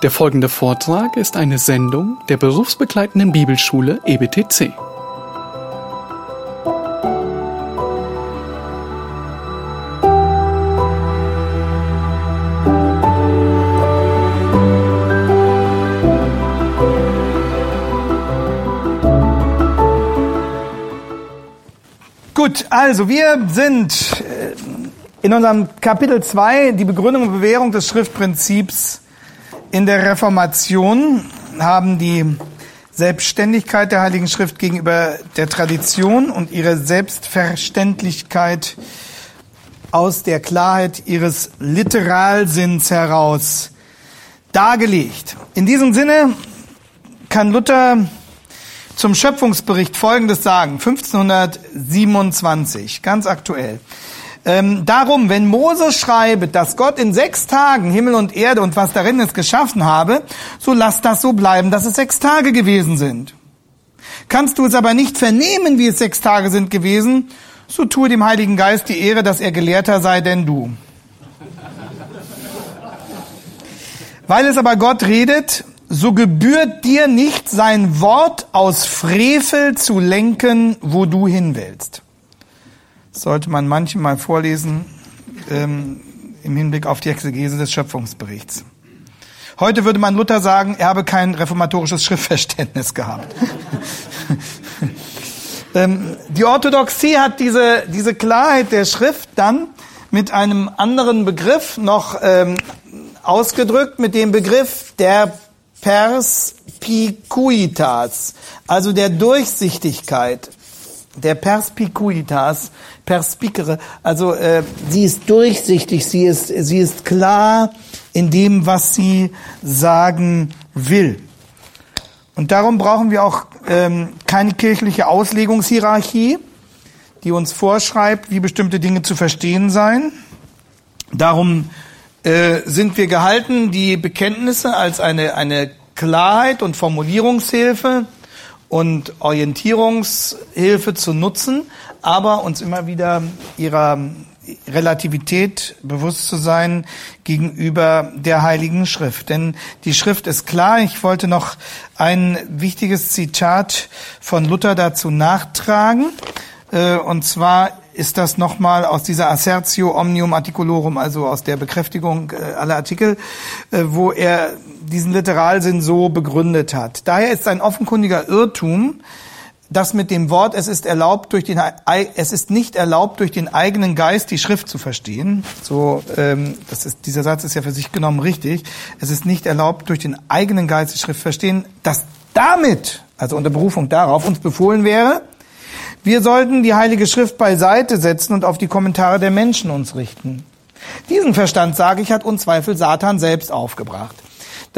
Der folgende Vortrag ist eine Sendung der berufsbegleitenden Bibelschule EBTC. Gut, also wir sind äh, in unserem Kapitel 2, die Begründung und Bewährung des Schriftprinzips in der Reformation, haben die Selbstständigkeit der Heiligen Schrift gegenüber der Tradition und ihre Selbstverständlichkeit aus der Klarheit ihres Literalsinns heraus dargelegt. In diesem Sinne kann Luther zum Schöpfungsbericht Folgendes sagen, 1527, ganz aktuell. Ähm, darum, wenn Mose schreibt, dass Gott in sechs Tagen Himmel und Erde und was darin ist geschaffen habe, so lass das so bleiben, dass es sechs Tage gewesen sind. Kannst du es aber nicht vernehmen, wie es sechs Tage sind gewesen, so tue dem Heiligen Geist die Ehre, dass er gelehrter sei denn du. Weil es aber Gott redet, so gebührt dir nicht sein Wort aus Frevel zu lenken, wo du hin willst. Sollte man manchmal vorlesen ähm, im Hinblick auf die Exegese des Schöpfungsberichts. Heute würde man Luther sagen, er habe kein reformatorisches Schriftverständnis gehabt. ähm, die Orthodoxie hat diese, diese Klarheit der Schrift dann mit einem anderen Begriff noch ähm, ausgedrückt, mit dem Begriff der Perspicuitas, also der Durchsichtigkeit, der Perspicuitas, perspicere, also äh, sie ist durchsichtig, sie ist, sie ist klar in dem, was sie sagen will. Und darum brauchen wir auch ähm, keine kirchliche Auslegungshierarchie, die uns vorschreibt, wie bestimmte Dinge zu verstehen seien. Darum äh, sind wir gehalten, die Bekenntnisse als eine, eine Klarheit und Formulierungshilfe und Orientierungshilfe zu nutzen, aber uns immer wieder ihrer Relativität bewusst zu sein gegenüber der Heiligen Schrift. Denn die Schrift ist klar. Ich wollte noch ein wichtiges Zitat von Luther dazu nachtragen. Äh, und zwar ist das nochmal aus dieser Assertio Omnium Articulorum, also aus der Bekräftigung äh, aller Artikel, äh, wo er diesen Literalsinn so begründet hat. Daher ist ein offenkundiger Irrtum, dass mit dem Wort es ist erlaubt durch den es ist nicht erlaubt durch den eigenen Geist die Schrift zu verstehen. So ähm, das ist dieser Satz ist ja für sich genommen richtig. Es ist nicht erlaubt durch den eigenen Geist die Schrift verstehen, dass damit also unter Berufung darauf uns befohlen wäre, wir sollten die Heilige Schrift beiseite setzen und auf die Kommentare der Menschen uns richten. Diesen Verstand, sage ich, hat unzweifel Satan selbst aufgebracht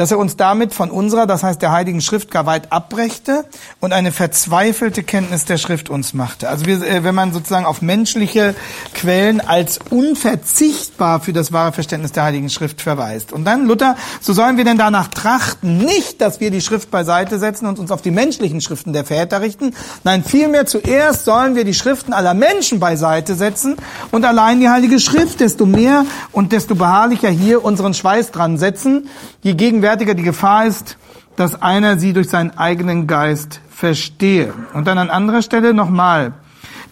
dass er uns damit von unserer, das heißt der Heiligen Schrift, gar weit abbrächte und eine verzweifelte Kenntnis der Schrift uns machte. Also wir, äh, wenn man sozusagen auf menschliche Quellen als unverzichtbar für das wahre Verständnis der Heiligen Schrift verweist. Und dann, Luther, so sollen wir denn danach trachten, nicht, dass wir die Schrift beiseite setzen und uns auf die menschlichen Schriften der Väter richten, nein, vielmehr zuerst sollen wir die Schriften aller Menschen beiseite setzen und allein die Heilige Schrift, desto mehr und desto beharrlicher hier unseren Schweiß dran setzen, je gegen gegenwärtiger die Gefahr ist, dass einer sie durch seinen eigenen Geist verstehe. Und dann an anderer Stelle nochmal.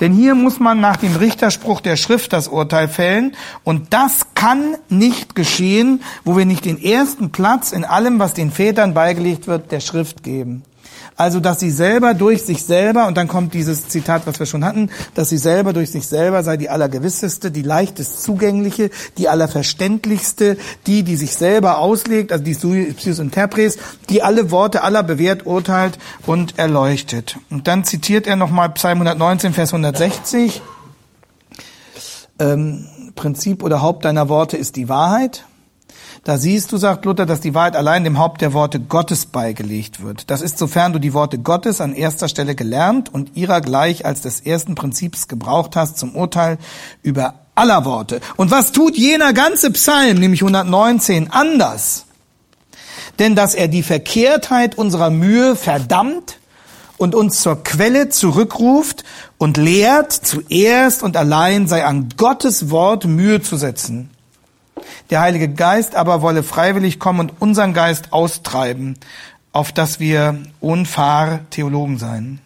Denn hier muss man nach dem Richterspruch der Schrift das Urteil fällen. Und das kann nicht geschehen, wo wir nicht den ersten Platz in allem, was den Vätern beigelegt wird, der Schrift geben. Also, dass sie selber durch sich selber, und dann kommt dieses Zitat, was wir schon hatten, dass sie selber durch sich selber sei die allergewisseste, die leichtest zugängliche, die allerverständlichste, die, die sich selber auslegt, also die Psychos Interpres, die alle Worte aller bewährt, urteilt und erleuchtet. Und dann zitiert er nochmal Psalm 119, Vers 160. Ähm, Prinzip oder Haupt deiner Worte ist die Wahrheit. Da siehst du, sagt Luther, dass die Wahrheit allein dem Haupt der Worte Gottes beigelegt wird. Das ist, sofern du die Worte Gottes an erster Stelle gelernt und ihrer gleich als des ersten Prinzips gebraucht hast zum Urteil über aller Worte. Und was tut jener ganze Psalm, nämlich 119, anders? Denn dass er die Verkehrtheit unserer Mühe verdammt und uns zur Quelle zurückruft und lehrt, zuerst und allein sei an Gottes Wort Mühe zu setzen Der Heilige Geist aber wolle freiwillig kommen und unseren Geist austreiben, auf dass wir unfahr Theologen seien.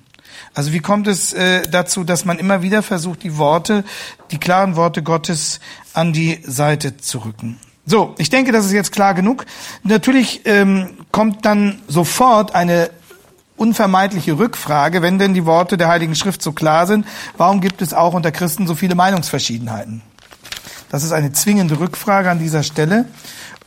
Also wie kommt es äh, dazu, dass man immer wieder versucht, die Worte, die klaren Worte Gottes an die Seite zu rücken? So, ich denke, das ist jetzt klar genug. Natürlich ähm, kommt dann sofort eine unvermeidliche Rückfrage, wenn denn die Worte der Heiligen Schrift so klar sind, warum gibt es auch unter Christen so viele Meinungsverschiedenheiten? Das ist eine zwingende Rückfrage an dieser Stelle.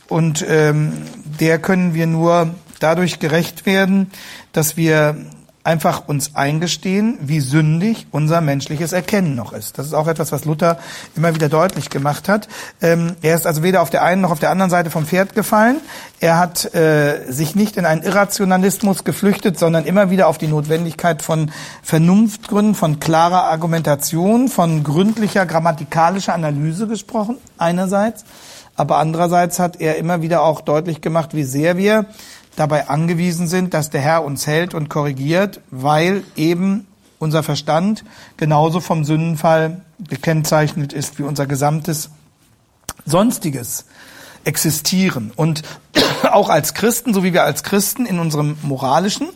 Und ähm, der können wir nur dadurch gerecht werden, dass wir einfach uns eingestehen, wie sündig unser menschliches Erkennen noch ist. Das ist auch etwas, was Luther immer wieder deutlich gemacht hat. Ähm, er ist also weder auf der einen noch auf der anderen Seite vom Pferd gefallen. Er hat äh, sich nicht in einen Irrationalismus geflüchtet, sondern immer wieder auf die Notwendigkeit von Vernunftgründen, von klarer Argumentation, von gründlicher grammatikalischer Analyse gesprochen, einerseits. Aber andererseits hat er immer wieder auch deutlich gemacht, wie sehr wir dabei angewiesen sind, dass der Herr uns hält und korrigiert, weil eben unser Verstand genauso vom Sündenfall gekennzeichnet ist wie unser gesamtes sonstiges Existieren. Und auch als Christen, so wie wir als Christen in unserem moralischen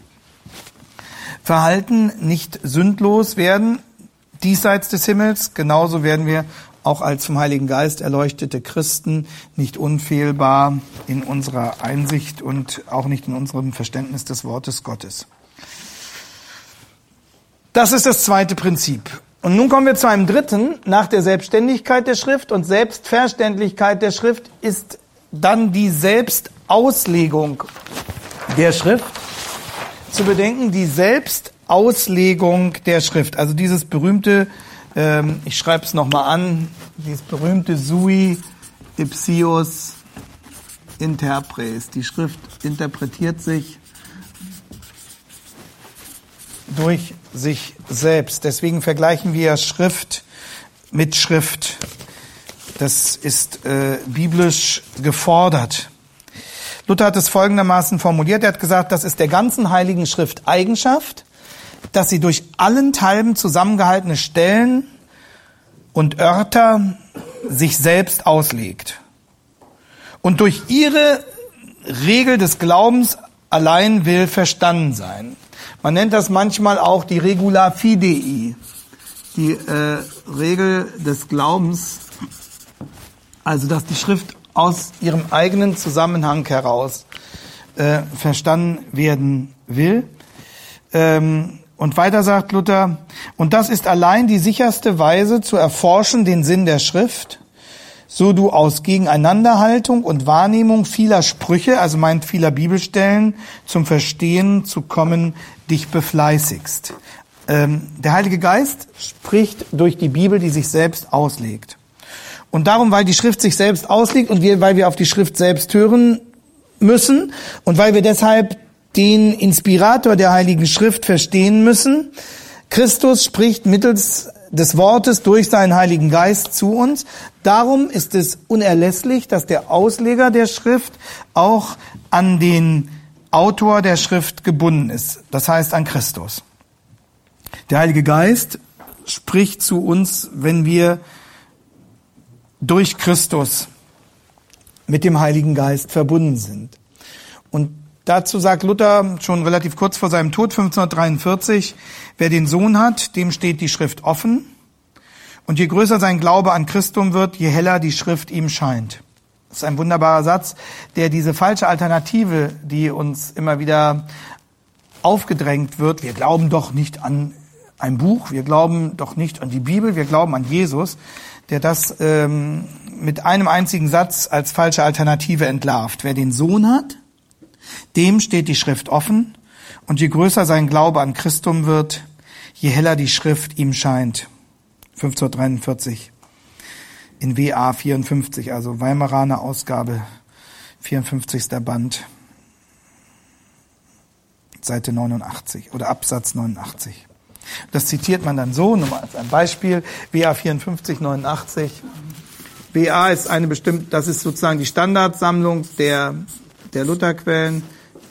Verhalten nicht sündlos werden, diesseits des Himmels, genauso werden wir auch als vom Heiligen Geist erleuchtete Christen nicht unfehlbar in unserer Einsicht und auch nicht in unserem Verständnis des Wortes Gottes. Das ist das zweite Prinzip. Und nun kommen wir zu einem dritten. Nach der Selbstständigkeit der Schrift und Selbstverständlichkeit der Schrift ist dann die Selbstauslegung der Schrift zu bedenken, die Selbstauslegung der Schrift. Also dieses berühmte ähm, ich schreibe es nochmal an, dieses berühmte Sui Ipsius Interpres. Die Schrift interpretiert sich durch sich selbst. Deswegen vergleichen wir Schrift mit Schrift. Das ist äh, biblisch gefordert. Luther hat es folgendermaßen formuliert. Er hat gesagt, das ist der ganzen Heiligen Schrift Eigenschaft, dass sie durch allenthalben zusammengehaltene Stellen und Örter sich selbst auslegt und durch ihre Regel des Glaubens allein will verstanden sein. Man nennt das manchmal auch die Regula Fidei, die äh, Regel des Glaubens, also dass die Schrift aus ihrem eigenen Zusammenhang heraus äh, verstanden werden will. Ähm, und weiter sagt Luther, und das ist allein die sicherste Weise zu erforschen den Sinn der Schrift, so du aus Gegeneinanderhaltung und Wahrnehmung vieler Sprüche, also meint vieler Bibelstellen, zum Verstehen zu kommen, dich befleißigst. Ähm, der Heilige Geist spricht durch die Bibel, die sich selbst auslegt. Und darum, weil die Schrift sich selbst auslegt und wir, weil wir auf die Schrift selbst hören müssen und weil wir deshalb den Inspirator der Heiligen Schrift verstehen müssen. Christus spricht mittels des Wortes durch seinen Heiligen Geist zu uns. Darum ist es unerlässlich, dass der Ausleger der Schrift auch an den Autor der Schrift gebunden ist, das heißt an Christus. Der Heilige Geist spricht zu uns, wenn wir durch Christus mit dem Heiligen Geist verbunden sind. Dazu sagt Luther schon relativ kurz vor seinem Tod 1543, wer den Sohn hat, dem steht die Schrift offen. Und je größer sein Glaube an Christum wird, je heller die Schrift ihm scheint. Das ist ein wunderbarer Satz, der diese falsche Alternative, die uns immer wieder aufgedrängt wird, wir glauben doch nicht an ein Buch, wir glauben doch nicht an die Bibel, wir glauben an Jesus, der das ähm, mit einem einzigen Satz als falsche Alternative entlarvt. Wer den Sohn hat, dem steht die Schrift offen, und je größer sein Glaube an Christum wird, je heller die Schrift ihm scheint. 1543 in WA 54, also Weimaraner Ausgabe, 54. Band, Seite 89 oder Absatz 89. Das zitiert man dann so, nur mal als ein Beispiel, WA 54, 89. WA ist eine bestimmte, das ist sozusagen die Standardsammlung der der Lutherquellen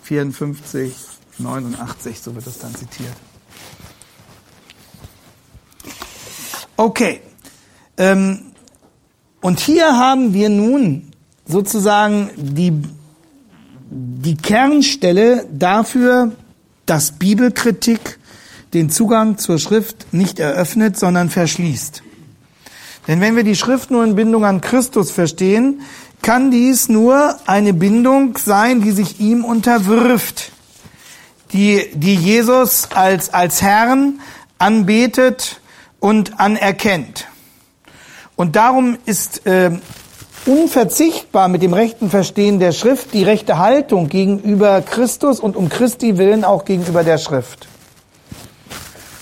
54, 89, so wird das dann zitiert. Okay. Ähm, und hier haben wir nun sozusagen die, die Kernstelle dafür, dass Bibelkritik den Zugang zur Schrift nicht eröffnet, sondern verschließt. Denn wenn wir die Schrift nur in Bindung an Christus verstehen, kann dies nur eine Bindung sein, die sich ihm unterwirft, die, die Jesus als, als Herrn anbetet und anerkennt. Und darum ist äh, unverzichtbar mit dem rechten Verstehen der Schrift die rechte Haltung gegenüber Christus und um Christi willen auch gegenüber der Schrift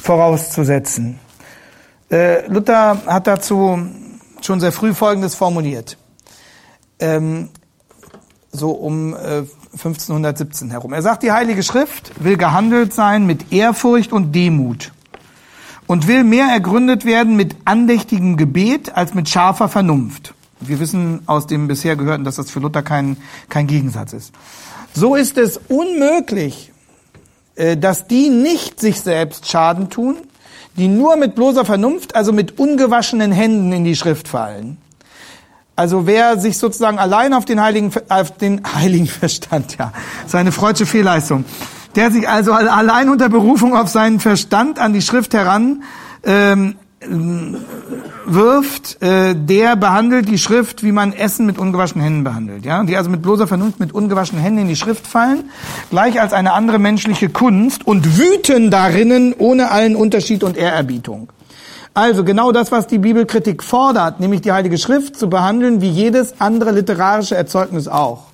vorauszusetzen. Äh, Luther hat dazu schon sehr früh Folgendes formuliert. Ähm, so um äh, 1517 herum. Er sagt, die Heilige Schrift will gehandelt sein mit Ehrfurcht und Demut und will mehr ergründet werden mit andächtigem Gebet als mit scharfer Vernunft. Wir wissen aus dem bisher Gehörten, dass das für Luther kein, kein Gegensatz ist. So ist es unmöglich, äh, dass die nicht sich selbst Schaden tun, die nur mit bloßer Vernunft, also mit ungewaschenen Händen in die Schrift fallen. Also wer sich sozusagen allein auf den heiligen, auf den heiligen Verstand, ja, seine freudsche Fehlleistung, der sich also allein unter Berufung auf seinen Verstand an die Schrift heran ähm, wirft, äh, der behandelt die Schrift, wie man Essen mit ungewaschenen Händen behandelt. Ja, die also mit bloßer Vernunft mit ungewaschenen Händen in die Schrift fallen, gleich als eine andere menschliche Kunst und wüten darinnen ohne allen Unterschied und Ehrerbietung. Also genau das, was die Bibelkritik fordert, nämlich die Heilige Schrift zu behandeln wie jedes andere literarische Erzeugnis auch.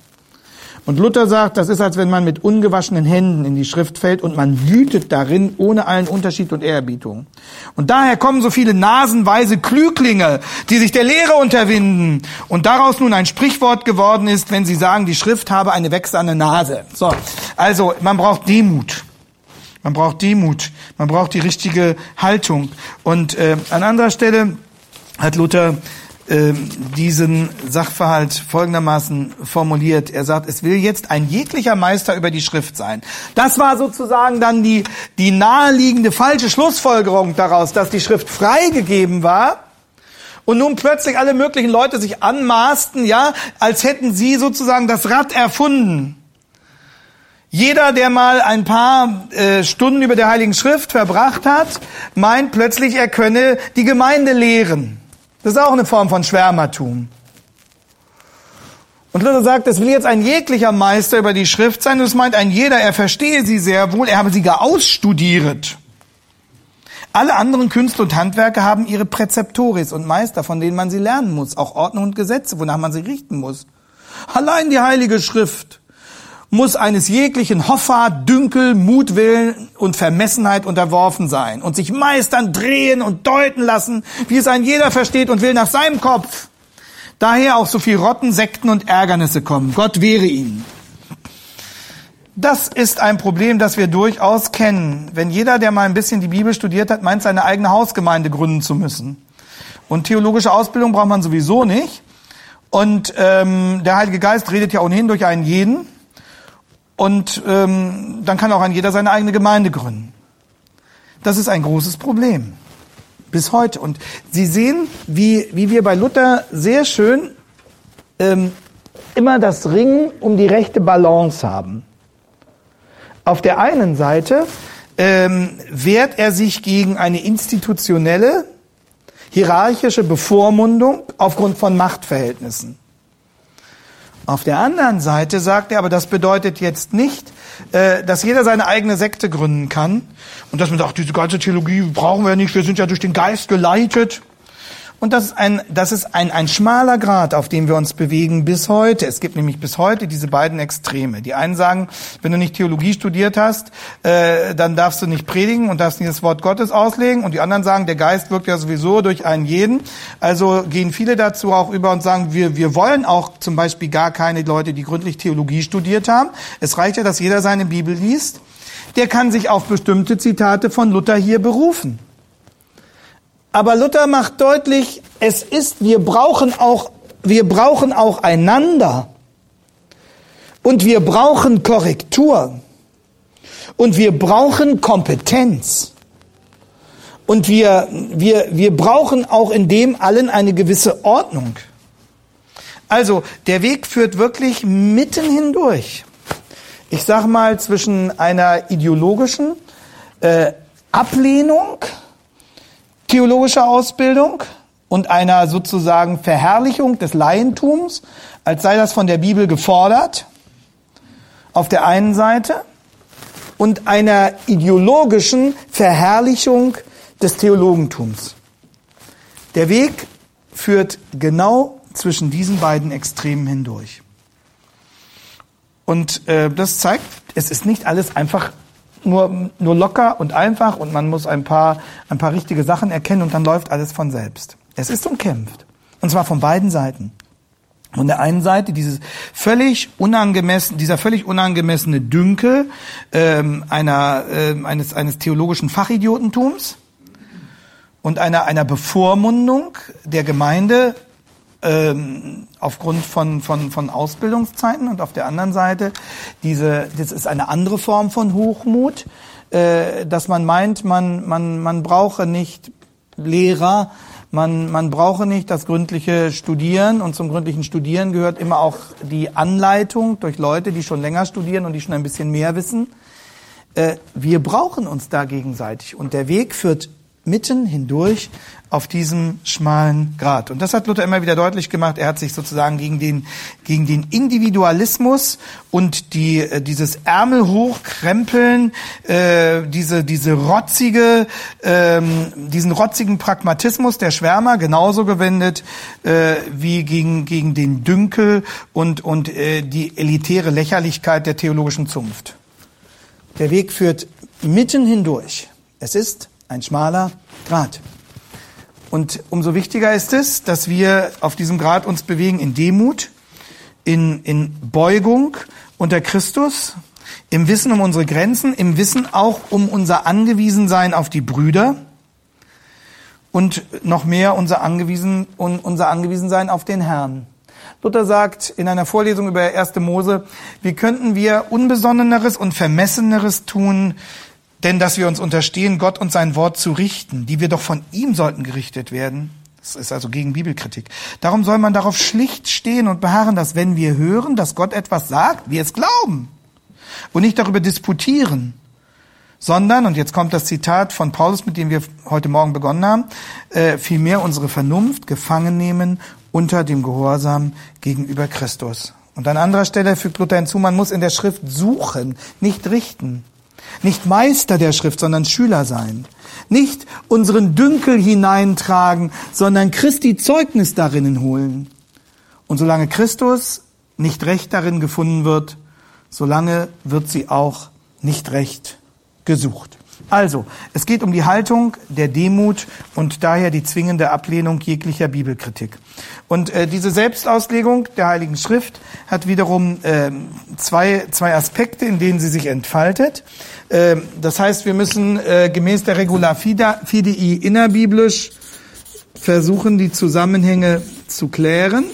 Und Luther sagt, das ist, als wenn man mit ungewaschenen Händen in die Schrift fällt und man wütet darin ohne allen Unterschied und Ehrerbietung. Und daher kommen so viele nasenweise Klüglinge, die sich der Lehre unterwinden und daraus nun ein Sprichwort geworden ist, wenn sie sagen, die Schrift habe eine wechselnde Nase. So, also man braucht Demut. Man braucht Demut, man braucht die richtige Haltung. Und äh, an anderer Stelle hat Luther äh, diesen Sachverhalt folgendermaßen formuliert. Er sagt, es will jetzt ein jeglicher Meister über die Schrift sein. Das war sozusagen dann die, die naheliegende falsche Schlussfolgerung daraus, dass die Schrift freigegeben war. Und nun plötzlich alle möglichen Leute sich anmaßten, ja, als hätten sie sozusagen das Rad erfunden. Jeder, der mal ein paar äh, Stunden über der Heiligen Schrift verbracht hat, meint plötzlich, er könne die Gemeinde lehren. Das ist auch eine Form von Schwärmertum. Und Luther sagt, es will jetzt ein jeglicher Meister über die Schrift sein. Das meint ein jeder, er verstehe sie sehr wohl, er habe sie gar ausstudiert. Alle anderen Künste und Handwerke haben ihre Präzeptoris und Meister, von denen man sie lernen muss, auch Ordnung und Gesetze, wonach man sie richten muss. Allein die Heilige Schrift muss eines jeglichen Hoffa, Dünkel, Mutwillen und Vermessenheit unterworfen sein und sich meistern, drehen und deuten lassen, wie es ein jeder versteht und will nach seinem Kopf. Daher auch so viel Rotten, Sekten und Ärgernisse kommen. Gott wehre ihnen. Das ist ein Problem, das wir durchaus kennen. Wenn jeder, der mal ein bisschen die Bibel studiert hat, meint, seine eigene Hausgemeinde gründen zu müssen. Und theologische Ausbildung braucht man sowieso nicht. Und ähm, der Heilige Geist redet ja ohnehin durch einen jeden. Und ähm, dann kann auch ein jeder seine eigene Gemeinde gründen. Das ist ein großes Problem bis heute. Und Sie sehen, wie, wie wir bei Luther sehr schön ähm, immer das Ringen um die rechte Balance haben. Auf der einen Seite ähm, wehrt er sich gegen eine institutionelle, hierarchische Bevormundung aufgrund von Machtverhältnissen. Auf der anderen Seite sagt er, aber das bedeutet jetzt nicht, äh, dass jeder seine eigene Sekte gründen kann und dass man sagt, diese ganze Theologie brauchen wir nicht, wir sind ja durch den Geist geleitet. Und das ist ein, das ist ein, ein schmaler Grad, auf dem wir uns bewegen bis heute. Es gibt nämlich bis heute diese beiden Extreme. Die einen sagen, wenn du nicht Theologie studiert hast, äh, dann darfst du nicht predigen und darfst nicht das Wort Gottes auslegen. Und die anderen sagen, der Geist wirkt ja sowieso durch einen jeden. Also gehen viele dazu auch über und sagen, wir, wir wollen auch zum Beispiel gar keine Leute, die gründlich Theologie studiert haben. Es reicht ja, dass jeder seine Bibel liest. Der kann sich auf bestimmte Zitate von Luther hier berufen. Aber Luther macht deutlich, es ist, wir brauchen auch, wir brauchen auch einander. Und wir brauchen Korrektur. Und wir brauchen Kompetenz. Und wir, wir, wir brauchen auch in dem allen eine gewisse Ordnung. Also, der Weg führt wirklich mitten hindurch. Ich sag mal zwischen einer ideologischen äh, Ablehnung theologischer Ausbildung und einer sozusagen Verherrlichung des Laientums, als sei das von der Bibel gefordert, auf der einen Seite, und einer ideologischen Verherrlichung des Theologentums. Der Weg führt genau zwischen diesen beiden Extremen hindurch. Und äh, das zeigt, es ist nicht alles einfach nur, nur locker und einfach und man muss ein paar, ein paar richtige Sachen erkennen und dann läuft alles von selbst. Es ist umkämpft. Und zwar von beiden Seiten. Von der einen Seite dieses völlig unangemessen, dieser völlig unangemessene Dünkel ähm, einer, äh, eines, eines theologischen Fachidiotentums und einer, einer Bevormundung der Gemeinde ähm, aufgrund von, von, von Ausbildungszeiten und auf der anderen Seite diese, das ist eine andere Form von Hochmut, äh, dass man meint, man, man, man brauche nicht Lehrer, man, man brauche nicht das gründliche Studieren und zum gründlichen Studieren gehört immer auch die Anleitung durch Leute, die schon länger studieren und die schon ein bisschen mehr wissen. Äh, wir brauchen uns da gegenseitig und der Weg führt mitten hindurch auf diesem schmalen Grat. Und das hat Luther immer wieder deutlich gemacht. Er hat sich sozusagen gegen den, gegen den Individualismus und die, äh, dieses Ärmel hochkrempeln, äh, diese, diese rotzige, ähm, diesen rotzigen Pragmatismus der Schwärmer genauso gewendet äh, wie gegen, gegen den Dünkel und, und äh, die elitäre Lächerlichkeit der theologischen Zunft. Der Weg führt mitten hindurch. Es ist ein schmaler Grat. Und umso wichtiger ist es, dass wir auf diesem Grad uns bewegen in Demut, in, in Beugung unter Christus, im Wissen um unsere Grenzen, im Wissen auch um unser Angewiesensein auf die Brüder und noch mehr unser Angewiesen, unser Angewiesensein auf den Herrn. Luther sagt in einer Vorlesung über 1. Mose, wie könnten wir Unbesonneneres und Vermesseneres tun, denn dass wir uns unterstehen, Gott und sein Wort zu richten, die wir doch von ihm sollten gerichtet werden. Das ist also gegen Bibelkritik. Darum soll man darauf schlicht stehen und beharren, dass wenn wir hören, dass Gott etwas sagt, wir es glauben und nicht darüber disputieren, sondern, und jetzt kommt das Zitat von Paulus, mit dem wir heute Morgen begonnen haben, äh, vielmehr unsere Vernunft gefangen nehmen unter dem Gehorsam gegenüber Christus. Und an anderer Stelle fügt Luther hinzu, man muss in der Schrift suchen, nicht richten. Nicht Meister der Schrift, sondern Schüler sein. Nicht unseren Dünkel hineintragen, sondern Christi Zeugnis darinnen holen. Und solange Christus nicht recht darin gefunden wird, solange wird sie auch nicht recht gesucht. Also, es geht um die Haltung der Demut und daher die zwingende Ablehnung jeglicher Bibelkritik. Und äh, diese Selbstauslegung der Heiligen Schrift hat wiederum äh, zwei, zwei Aspekte, in denen sie sich entfaltet. Äh, das heißt, wir müssen äh, gemäß der Regula Fidei innerbiblisch versuchen, die Zusammenhänge zu klären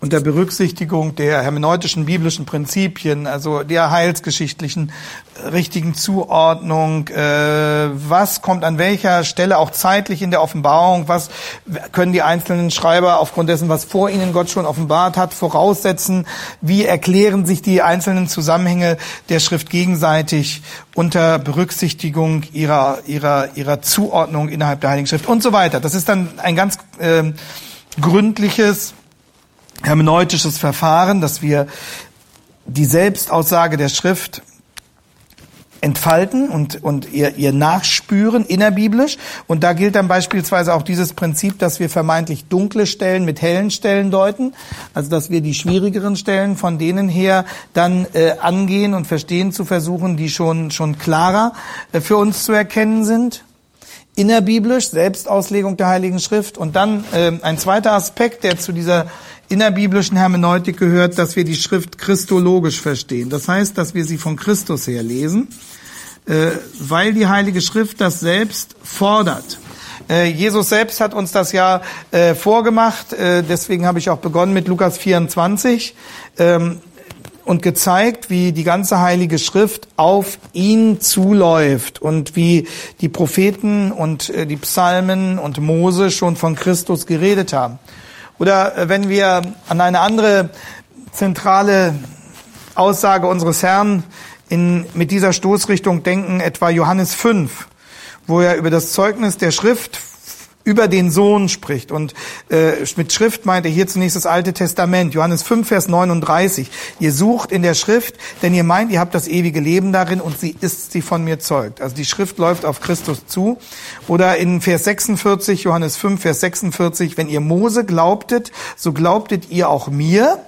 unter Berücksichtigung der hermeneutischen biblischen Prinzipien, also der heilsgeschichtlichen äh, richtigen Zuordnung, äh, was kommt an welcher Stelle auch zeitlich in der Offenbarung, was können die einzelnen Schreiber aufgrund dessen, was vor ihnen Gott schon offenbart hat, voraussetzen, wie erklären sich die einzelnen Zusammenhänge der Schrift gegenseitig unter Berücksichtigung ihrer, ihrer, ihrer Zuordnung innerhalb der Heiligen Schrift und so weiter. Das ist dann ein ganz äh, gründliches hermeneutisches Verfahren, dass wir die Selbstaussage der Schrift entfalten und, und ihr, ihr nachspüren innerbiblisch. Und da gilt dann beispielsweise auch dieses Prinzip, dass wir vermeintlich dunkle Stellen mit hellen Stellen deuten. Also dass wir die schwierigeren Stellen von denen her dann äh, angehen und verstehen zu versuchen, die schon, schon klarer äh, für uns zu erkennen sind. Innerbiblisch, Selbstauslegung der Heiligen Schrift. Und dann äh, ein zweiter Aspekt, der zu dieser innerbiblischen Hermeneutik gehört, dass wir die Schrift christologisch verstehen. Das heißt, dass wir sie von Christus her lesen, äh, weil die Heilige Schrift das selbst fordert. Äh, Jesus selbst hat uns das ja äh, vorgemacht, deswegen habe ich auch begonnen mit Lukas 24 ähm, und gezeigt, wie die ganze Heilige Schrift auf ihn zuläuft und wie die Propheten und die Psalmen und Mose schon von Christus geredet haben. Oder äh, wenn wir an eine andere zentrale Aussage unseres Herrn in, mit dieser Stoßrichtung denken, etwa Johannes 5, wo er über das Zeugnis der Schrift über den Sohn spricht. Und äh, mit Schrift meint er hier zunächst das Alte Testament. Johannes 5, Vers 39. Ihr sucht in der Schrift, denn ihr meint, ihr habt das ewige Leben darin und sie ist sie von mir zeugt. Also die Schrift läuft auf Christus zu. Oder in Vers 46, Johannes 5, Vers 46, wenn ihr Mose glaubtet, so glaubtet ihr auch mir,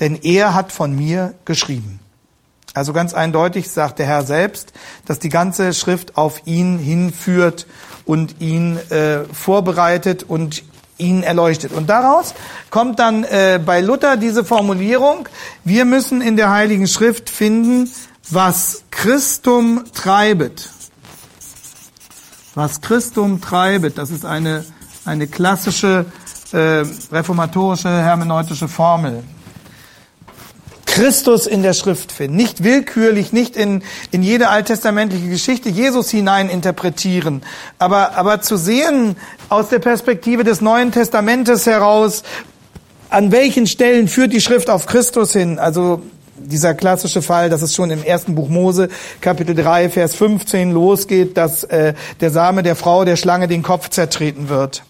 denn er hat von mir geschrieben. Also ganz eindeutig sagt der Herr selbst, dass die ganze Schrift auf ihn hinführt und ihn äh, vorbereitet und ihn erleuchtet. Und daraus kommt dann äh, bei Luther diese Formulierung, wir müssen in der Heiligen Schrift finden, was Christum treibet. Was Christum treibet, das ist eine, eine klassische äh, reformatorische hermeneutische Formel. Christus in der Schrift finden. Nicht willkürlich, nicht in, in jede alttestamentliche Geschichte Jesus hinein interpretieren, aber, aber zu sehen aus der Perspektive des Neuen Testamentes heraus, an welchen Stellen führt die Schrift auf Christus hin? Also dieser klassische Fall, dass es schon im ersten Buch Mose, Kapitel 3, Vers 15 losgeht, dass äh, der Same der Frau der Schlange den Kopf zertreten wird.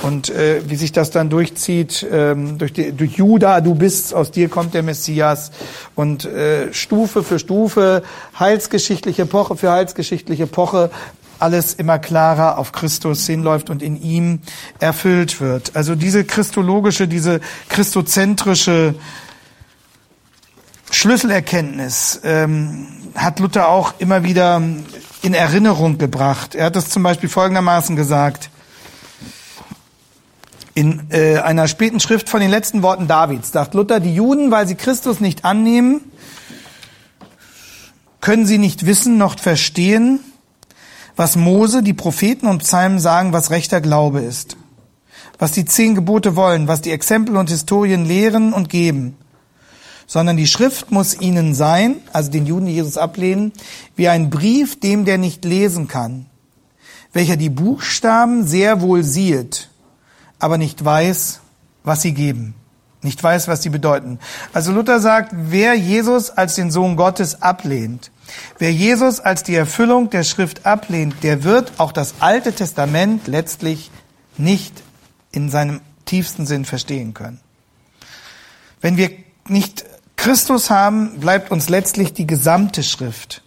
Und äh, wie sich das dann durchzieht, ähm, durch, die, durch Juda, du bist, aus dir kommt der Messias. Und äh, Stufe für Stufe, heilsgeschichtliche Epoche für heilsgeschichtliche Epoche, alles immer klarer auf Christus hinläuft und in ihm erfüllt wird. Also diese christologische, diese christozentrische Schlüsselerkenntnis ähm, hat Luther auch immer wieder in Erinnerung gebracht. Er hat es zum Beispiel folgendermaßen gesagt. In äh, einer späten Schrift von den letzten Worten Davids. Sagt Luther, die Juden, weil sie Christus nicht annehmen, können sie nicht wissen noch verstehen, was Mose, die Propheten und Psalmen sagen, was rechter Glaube ist, was die zehn Gebote wollen, was die Exempel und Historien lehren und geben, sondern die Schrift muss ihnen sein, also den Juden, die Jesus ablehnen, wie ein Brief, dem der nicht lesen kann, welcher die Buchstaben sehr wohl sieht aber nicht weiß, was sie geben, nicht weiß, was sie bedeuten. Also Luther sagt, wer Jesus als den Sohn Gottes ablehnt, wer Jesus als die Erfüllung der Schrift ablehnt, der wird auch das Alte Testament letztlich nicht in seinem tiefsten Sinn verstehen können. Wenn wir nicht Christus haben, bleibt uns letztlich die gesamte Schrift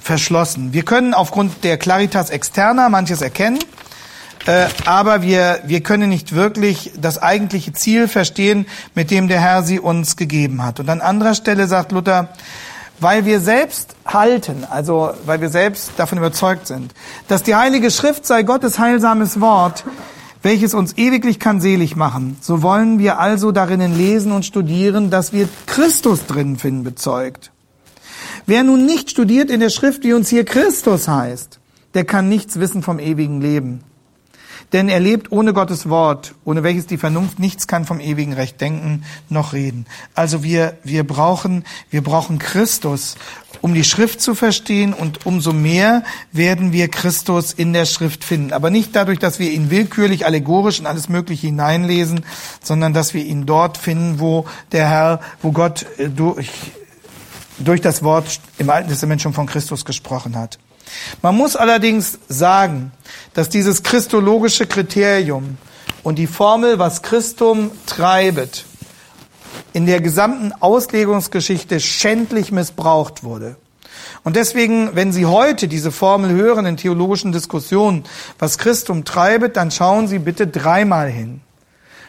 verschlossen. Wir können aufgrund der Claritas externa manches erkennen, äh, aber wir, wir können nicht wirklich das eigentliche Ziel verstehen, mit dem der Herr sie uns gegeben hat. Und an anderer Stelle sagt Luther, weil wir selbst halten, also weil wir selbst davon überzeugt sind, dass die Heilige Schrift sei Gottes heilsames Wort, welches uns ewiglich kann selig machen. So wollen wir also darinnen lesen und studieren, dass wir Christus drinnen finden bezeugt. Wer nun nicht studiert in der Schrift, wie uns hier Christus heißt, der kann nichts wissen vom ewigen Leben. Denn er lebt ohne Gottes Wort, ohne welches die Vernunft nichts kann vom ewigen Recht denken noch reden. Also wir, wir brauchen, wir brauchen Christus, um die Schrift zu verstehen und umso mehr werden wir Christus in der Schrift finden. Aber nicht dadurch, dass wir ihn willkürlich, allegorisch in alles Mögliche hineinlesen, sondern dass wir ihn dort finden, wo der Herr, wo Gott äh, durch, durch das Wort im Alten Testament schon von Christus gesprochen hat. Man muss allerdings sagen, dass dieses christologische Kriterium und die Formel, was Christum treibet, in der gesamten Auslegungsgeschichte schändlich missbraucht wurde. Und deswegen, wenn Sie heute diese Formel hören in theologischen Diskussionen, was Christum treibet, dann schauen Sie bitte dreimal hin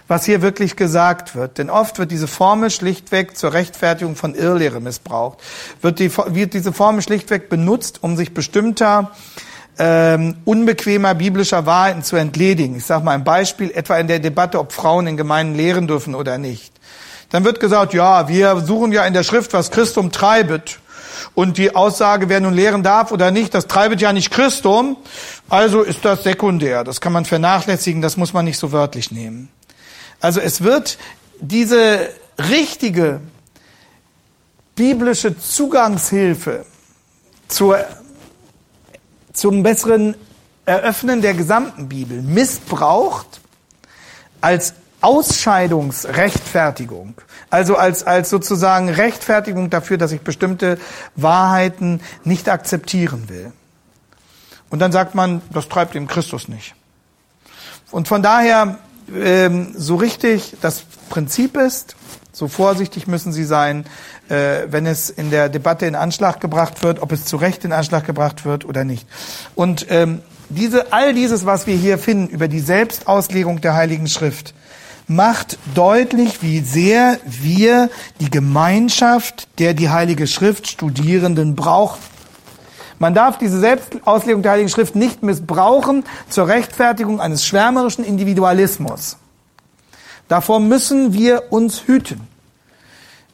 was hier wirklich gesagt wird. Denn oft wird diese Formel schlichtweg zur Rechtfertigung von Irrlehre missbraucht. Wird, die, wird diese Formel schlichtweg benutzt, um sich bestimmter ähm, unbequemer biblischer Wahrheiten zu entledigen. Ich sage mal ein Beispiel, etwa in der Debatte, ob Frauen in Gemeinden lehren dürfen oder nicht. Dann wird gesagt, ja, wir suchen ja in der Schrift, was Christum treibet. Und die Aussage, wer nun lehren darf oder nicht, das treibet ja nicht Christum. Also ist das sekundär. Das kann man vernachlässigen, das muss man nicht so wörtlich nehmen. Also es wird diese richtige biblische Zugangshilfe zur, zum besseren Eröffnen der gesamten Bibel missbraucht als Ausscheidungsrechtfertigung. Also als, als sozusagen Rechtfertigung dafür, dass ich bestimmte Wahrheiten nicht akzeptieren will. Und dann sagt man, das treibt ihm Christus nicht. Und von daher, ähm, so richtig das Prinzip ist, so vorsichtig müssen Sie sein, äh, wenn es in der Debatte in Anschlag gebracht wird, ob es zu Recht in Anschlag gebracht wird oder nicht. Und ähm, diese, all dieses, was wir hier finden über die Selbstauslegung der Heiligen Schrift, macht deutlich, wie sehr wir die Gemeinschaft der die Heilige Schrift Studierenden brauchen. Man darf diese Selbstauslegung der Heiligen Schrift nicht missbrauchen zur Rechtfertigung eines schwärmerischen Individualismus. Davor müssen wir uns hüten.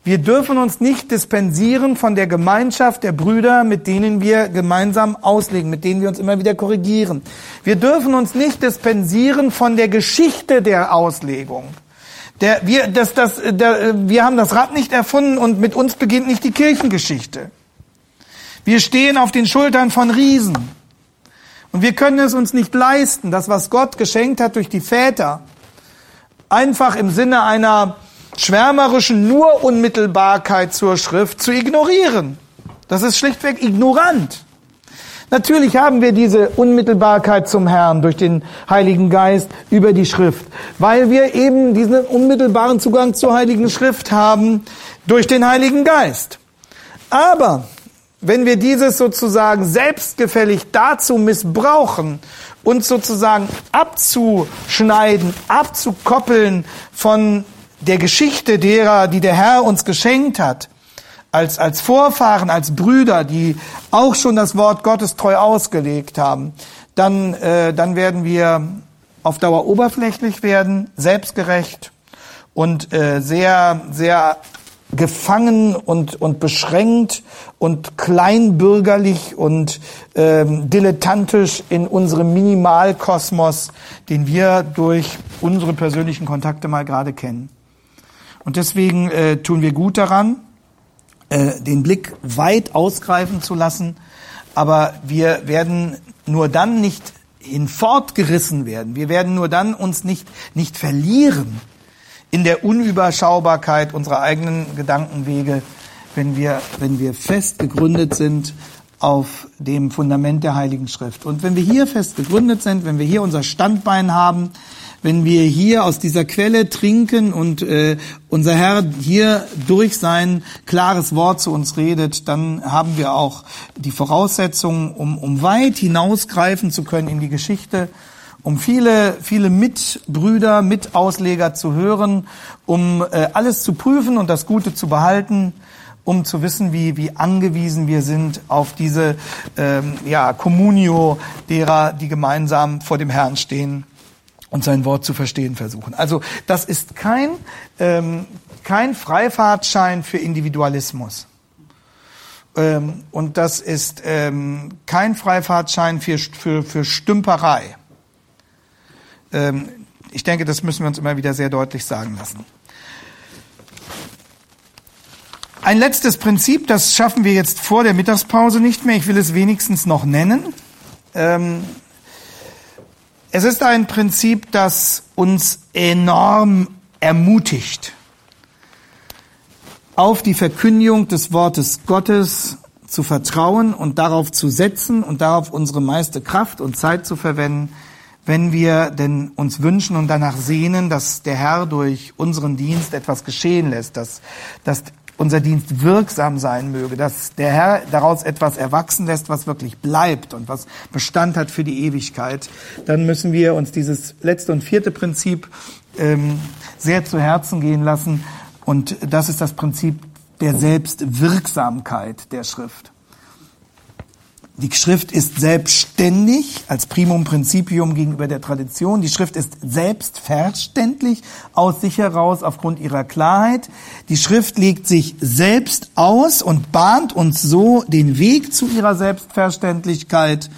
Wir dürfen uns nicht dispensieren von der Gemeinschaft der Brüder, mit denen wir gemeinsam auslegen, mit denen wir uns immer wieder korrigieren. Wir dürfen uns nicht dispensieren von der Geschichte der Auslegung. Der, wir, das, das, der, wir haben das Rad nicht erfunden und mit uns beginnt nicht die Kirchengeschichte. Wir stehen auf den Schultern von Riesen. Und wir können es uns nicht leisten, das, was Gott geschenkt hat durch die Väter, einfach im Sinne einer schwärmerischen nur Unmittelbarkeit zur Schrift zu ignorieren. Das ist schlichtweg ignorant. Natürlich haben wir diese Unmittelbarkeit zum Herrn durch den Heiligen Geist über die Schrift, weil wir eben diesen unmittelbaren Zugang zur Heiligen Schrift haben durch den Heiligen Geist. Aber wenn wir dieses sozusagen selbstgefällig dazu missbrauchen, uns sozusagen abzuschneiden, abzukoppeln von der Geschichte derer, die der Herr uns geschenkt hat, als, als Vorfahren, als Brüder, die auch schon das Wort Gottes treu ausgelegt haben, dann, äh, dann werden wir auf Dauer oberflächlich werden, selbstgerecht und äh, sehr, sehr gefangen und, und beschränkt und kleinbürgerlich und ähm, dilettantisch in unserem Minimalkosmos, den wir durch unsere persönlichen Kontakte mal gerade kennen. Und deswegen äh, tun wir gut daran, äh, den Blick weit ausgreifen zu lassen, aber wir werden nur dann nicht hinfortgerissen werden. Wir werden nur dann uns nicht, nicht verlieren in der Unüberschaubarkeit unserer eigenen Gedankenwege, wenn wir, wenn wir fest gegründet sind auf dem Fundament der Heiligen Schrift. Und wenn wir hier fest gegründet sind, wenn wir hier unser Standbein haben, wenn wir hier aus dieser Quelle trinken und äh, unser Herr hier durch sein klares Wort zu uns redet, dann haben wir auch die Voraussetzungen, um, um weit hinausgreifen zu können in die Geschichte um viele, viele Mitbrüder, Mitausleger zu hören, um äh, alles zu prüfen und das Gute zu behalten, um zu wissen, wie, wie angewiesen wir sind auf diese ähm, ja, Communio derer, die gemeinsam vor dem Herrn stehen und sein Wort zu verstehen versuchen. Also das ist kein, ähm, kein Freifahrtschein für Individualismus. Ähm, und das ist ähm, kein Freifahrtschein für, für, für Stümperei. Ähm, ich denke, das müssen wir uns immer wieder sehr deutlich sagen lassen. Ein letztes Prinzip, das schaffen wir jetzt vor der Mittagspause nicht mehr. Ich will es wenigstens noch nennen. Ähm, es ist ein Prinzip, das uns enorm ermutigt, auf die Verkündigung des Wortes Gottes zu vertrauen und darauf zu setzen und darauf unsere meiste Kraft und Zeit zu verwenden, wenn wir denn uns wünschen und danach sehnen, dass der Herr durch unseren Dienst etwas geschehen lässt, dass, dass unser Dienst wirksam sein möge, dass der Herr daraus etwas erwachsen lässt, was wirklich bleibt und was Bestand hat für die Ewigkeit, dann müssen wir uns dieses letzte und vierte Prinzip ähm, sehr zu Herzen gehen lassen. Und das ist das Prinzip der Selbstwirksamkeit der Schrift. Die Schrift ist selbstständig als Primum Principium gegenüber der Tradition. Die Schrift ist selbstverständlich aus sich heraus aufgrund ihrer Klarheit. Die Schrift legt sich selbst aus und bahnt uns so den Weg zu ihrer Selbstverständlichkeit.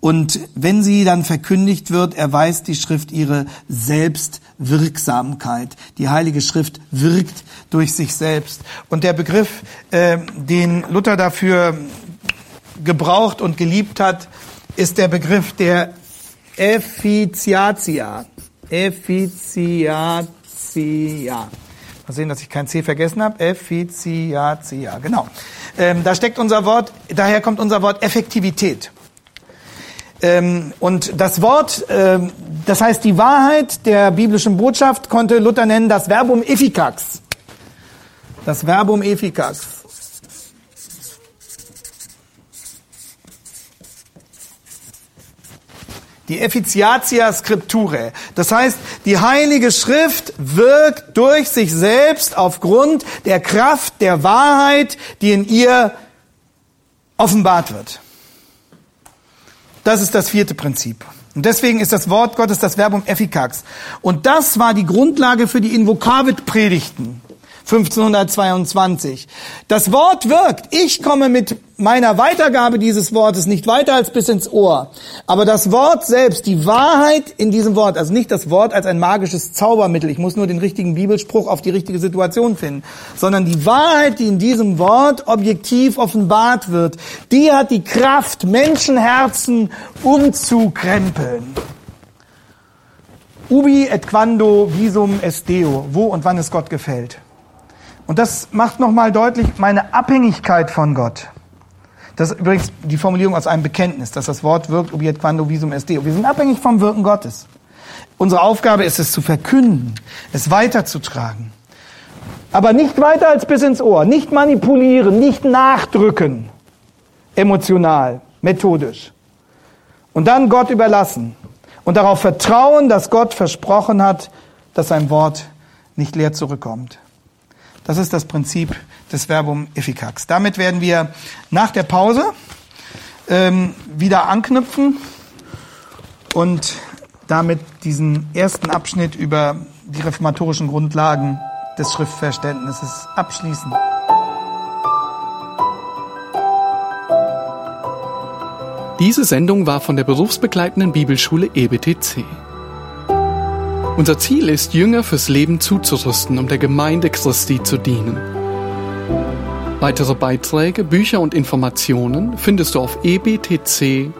Und wenn sie dann verkündigt wird, erweist die Schrift ihre Selbstwirksamkeit. Die Heilige Schrift wirkt durch sich selbst. Und der Begriff, äh, den Luther dafür gebraucht und geliebt hat, ist der Begriff der Effiziatia. Effiziatia. Effiziat. Mal sehen, dass ich kein C vergessen habe. Effiziat, genau. Ähm, da steckt unser Wort, daher kommt unser Wort Effektivität. Ähm, und das Wort, ähm, das heißt die Wahrheit der biblischen Botschaft, konnte Luther nennen das Verbum efficax. Das Verbum efficax. Die Effiziatia Scripturae. Das heißt, die Heilige Schrift wirkt durch sich selbst aufgrund der Kraft der Wahrheit, die in ihr offenbart wird. Das ist das vierte Prinzip. Und deswegen ist das Wort Gottes das Verbum efficax. Und das war die Grundlage für die Invokavit-Predigten. 1522. Das Wort wirkt. Ich komme mit meiner Weitergabe dieses Wortes nicht weiter als bis ins Ohr. Aber das Wort selbst, die Wahrheit in diesem Wort, also nicht das Wort als ein magisches Zaubermittel, ich muss nur den richtigen Bibelspruch auf die richtige Situation finden, sondern die Wahrheit, die in diesem Wort objektiv offenbart wird, die hat die Kraft, Menschenherzen umzukrempeln. Ubi et quando visum est Deo, wo und wann es Gott gefällt. Und das macht nochmal deutlich meine Abhängigkeit von Gott. Das ist übrigens die Formulierung aus einem Bekenntnis, dass das Wort wirkt, obiet quando visum est deo. Wir sind abhängig vom Wirken Gottes. Unsere Aufgabe ist es zu verkünden, es weiterzutragen. Aber nicht weiter als bis ins Ohr, nicht manipulieren, nicht nachdrücken, emotional, methodisch. Und dann Gott überlassen und darauf vertrauen, dass Gott versprochen hat, dass sein Wort nicht leer zurückkommt. Das ist das Prinzip des Verbum efficax. Damit werden wir nach der Pause ähm, wieder anknüpfen und damit diesen ersten Abschnitt über die reformatorischen Grundlagen des Schriftverständnisses abschließen. Diese Sendung war von der berufsbegleitenden Bibelschule EBTC. Unser Ziel ist, Jünger fürs Leben zuzurüsten, um der Gemeinde Christi zu dienen. Weitere Beiträge, Bücher und Informationen findest du auf ebtc.org.